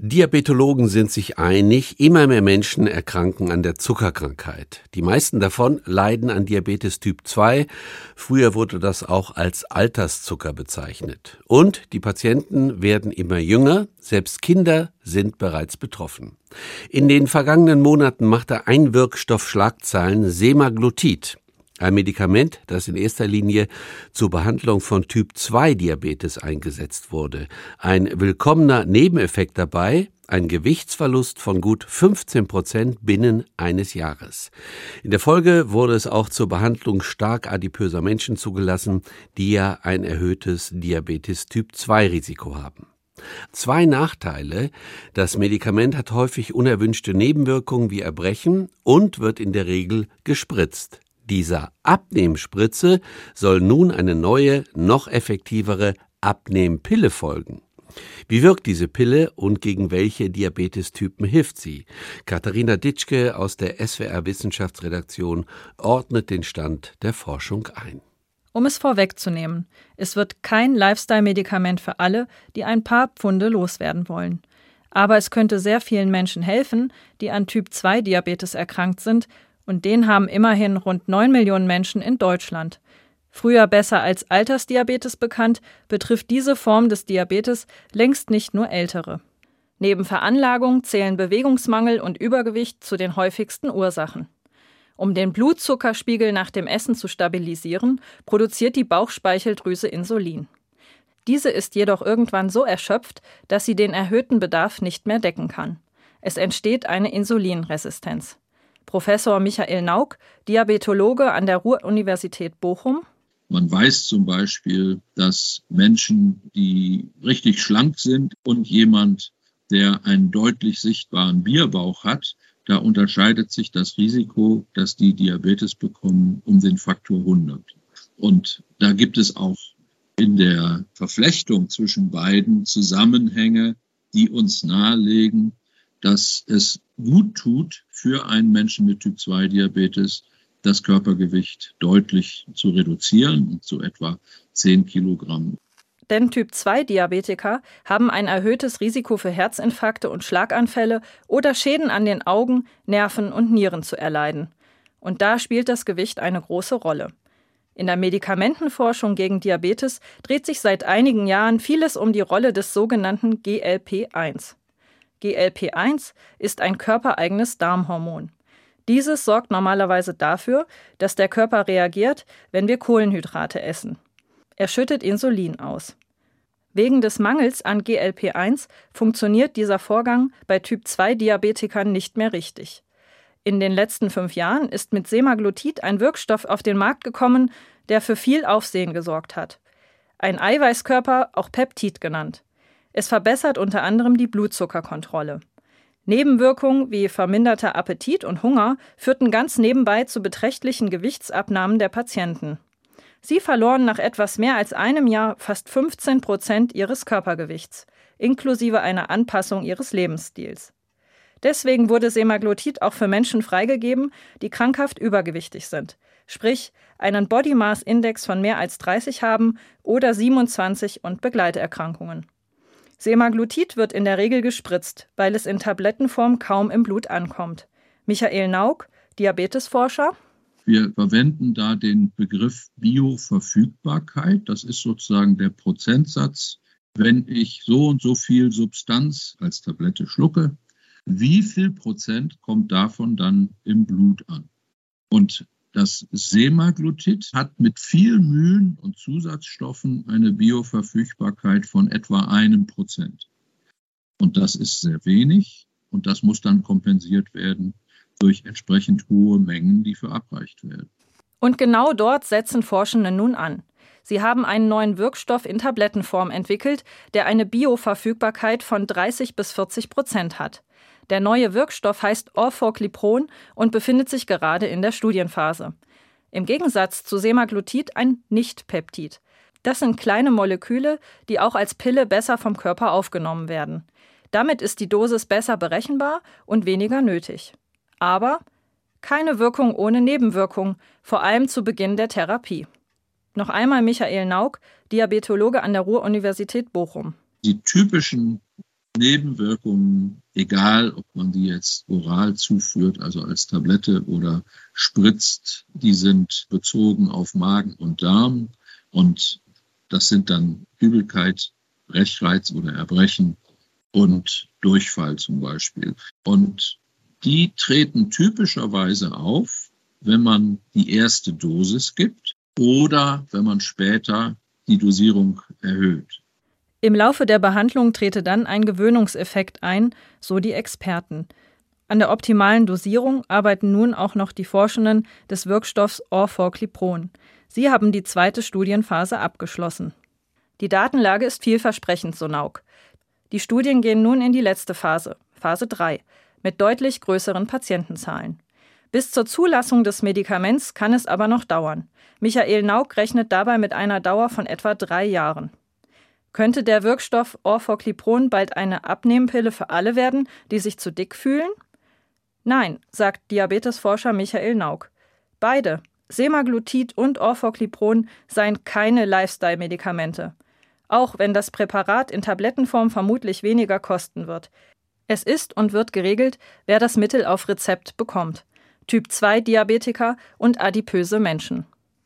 Diabetologen sind sich einig, immer mehr Menschen erkranken an der Zuckerkrankheit. Die meisten davon leiden an Diabetes Typ 2. Früher wurde das auch als Alterszucker bezeichnet. Und die Patienten werden immer jünger, selbst Kinder sind bereits betroffen. In den vergangenen Monaten machte ein Wirkstoff Schlagzeilen Semaglutid. Ein Medikament, das in erster Linie zur Behandlung von Typ-2-Diabetes eingesetzt wurde. Ein willkommener Nebeneffekt dabei, ein Gewichtsverlust von gut 15 Prozent binnen eines Jahres. In der Folge wurde es auch zur Behandlung stark adipöser Menschen zugelassen, die ja ein erhöhtes Diabetes Typ 2 Risiko haben. Zwei Nachteile. Das Medikament hat häufig unerwünschte Nebenwirkungen wie Erbrechen und wird in der Regel gespritzt. Dieser Abnehmspritze soll nun eine neue, noch effektivere Abnehmpille folgen. Wie wirkt diese Pille und gegen welche Diabetestypen hilft sie? Katharina Ditschke aus der SWR Wissenschaftsredaktion ordnet den Stand der Forschung ein. Um es vorwegzunehmen, es wird kein Lifestyle-Medikament für alle, die ein paar Pfunde loswerden wollen. Aber es könnte sehr vielen Menschen helfen, die an Typ-2-Diabetes erkrankt sind und den haben immerhin rund 9 Millionen Menschen in Deutschland. Früher besser als Altersdiabetes bekannt, betrifft diese Form des Diabetes längst nicht nur Ältere. Neben Veranlagung zählen Bewegungsmangel und Übergewicht zu den häufigsten Ursachen. Um den Blutzuckerspiegel nach dem Essen zu stabilisieren, produziert die Bauchspeicheldrüse Insulin. Diese ist jedoch irgendwann so erschöpft, dass sie den erhöhten Bedarf nicht mehr decken kann. Es entsteht eine Insulinresistenz. Professor Michael Nauk, Diabetologe an der Ruhr-Universität Bochum. Man weiß zum Beispiel, dass Menschen, die richtig schlank sind und jemand, der einen deutlich sichtbaren Bierbauch hat, da unterscheidet sich das Risiko, dass die Diabetes bekommen, um den Faktor 100. Und da gibt es auch in der Verflechtung zwischen beiden Zusammenhänge, die uns nahelegen, dass es gut tut für einen Menschen mit Typ-2-Diabetes, das Körpergewicht deutlich zu reduzieren, zu etwa 10 Kilogramm. Denn Typ-2-Diabetiker haben ein erhöhtes Risiko für Herzinfarkte und Schlaganfälle oder Schäden an den Augen, Nerven und Nieren zu erleiden. Und da spielt das Gewicht eine große Rolle. In der Medikamentenforschung gegen Diabetes dreht sich seit einigen Jahren vieles um die Rolle des sogenannten GLP-1. GLP-1 ist ein körpereigenes Darmhormon. Dieses sorgt normalerweise dafür, dass der Körper reagiert, wenn wir Kohlenhydrate essen. Er schüttet Insulin aus. Wegen des Mangels an GLP-1 funktioniert dieser Vorgang bei Typ-2-Diabetikern nicht mehr richtig. In den letzten fünf Jahren ist mit Semaglutid ein Wirkstoff auf den Markt gekommen, der für viel Aufsehen gesorgt hat. Ein Eiweißkörper, auch Peptid genannt. Es verbessert unter anderem die Blutzuckerkontrolle. Nebenwirkungen wie verminderter Appetit und Hunger führten ganz nebenbei zu beträchtlichen Gewichtsabnahmen der Patienten. Sie verloren nach etwas mehr als einem Jahr fast 15 Prozent ihres Körpergewichts, inklusive einer Anpassung ihres Lebensstils. Deswegen wurde Semaglutid auch für Menschen freigegeben, die krankhaft übergewichtig sind, sprich einen Body Mass Index von mehr als 30 haben oder 27 und Begleiterkrankungen. Semaglutid wird in der Regel gespritzt, weil es in Tablettenform kaum im Blut ankommt. Michael Nauk, Diabetesforscher. Wir verwenden da den Begriff Bioverfügbarkeit. Das ist sozusagen der Prozentsatz, wenn ich so und so viel Substanz als Tablette schlucke, wie viel Prozent kommt davon dann im Blut an? Und das Semaglutid hat mit viel Mühen und Zusatzstoffen eine Bioverfügbarkeit von etwa einem Prozent. Und das ist sehr wenig und das muss dann kompensiert werden durch entsprechend hohe Mengen, die verabreicht werden. Und genau dort setzen Forschende nun an. Sie haben einen neuen Wirkstoff in Tablettenform entwickelt, der eine Bioverfügbarkeit von 30 bis 40 Prozent hat. Der neue Wirkstoff heißt Orforglipron und befindet sich gerade in der Studienphase. Im Gegensatz zu Semaglutid ein Nicht-Peptid. Das sind kleine Moleküle, die auch als Pille besser vom Körper aufgenommen werden. Damit ist die Dosis besser berechenbar und weniger nötig. Aber keine Wirkung ohne Nebenwirkung, vor allem zu Beginn der Therapie. Noch einmal Michael Nauk, Diabetologe an der Ruhr-Universität Bochum. Die typischen Nebenwirkungen, egal ob man die jetzt oral zuführt, also als Tablette oder spritzt, die sind bezogen auf Magen und Darm. Und das sind dann Übelkeit, Brechreiz oder Erbrechen und Durchfall zum Beispiel. Und die treten typischerweise auf, wenn man die erste Dosis gibt oder wenn man später die Dosierung erhöht. Im Laufe der Behandlung trete dann ein Gewöhnungseffekt ein, so die Experten. An der optimalen Dosierung arbeiten nun auch noch die Forschenden des Wirkstoffs Orforglipron. Sie haben die zweite Studienphase abgeschlossen. Die Datenlage ist vielversprechend, so Nauk. Die Studien gehen nun in die letzte Phase, Phase 3, mit deutlich größeren Patientenzahlen. Bis zur Zulassung des Medikaments kann es aber noch dauern. Michael Nauk rechnet dabei mit einer Dauer von etwa drei Jahren. Könnte der Wirkstoff Orforglipron bald eine Abnehmpille für alle werden, die sich zu dick fühlen? Nein, sagt Diabetesforscher Michael Nauk. Beide, Semaglutid und Orforglipron, seien keine Lifestyle-Medikamente. Auch wenn das Präparat in Tablettenform vermutlich weniger kosten wird. Es ist und wird geregelt, wer das Mittel auf Rezept bekommt. Typ 2 Diabetiker und adipöse Menschen.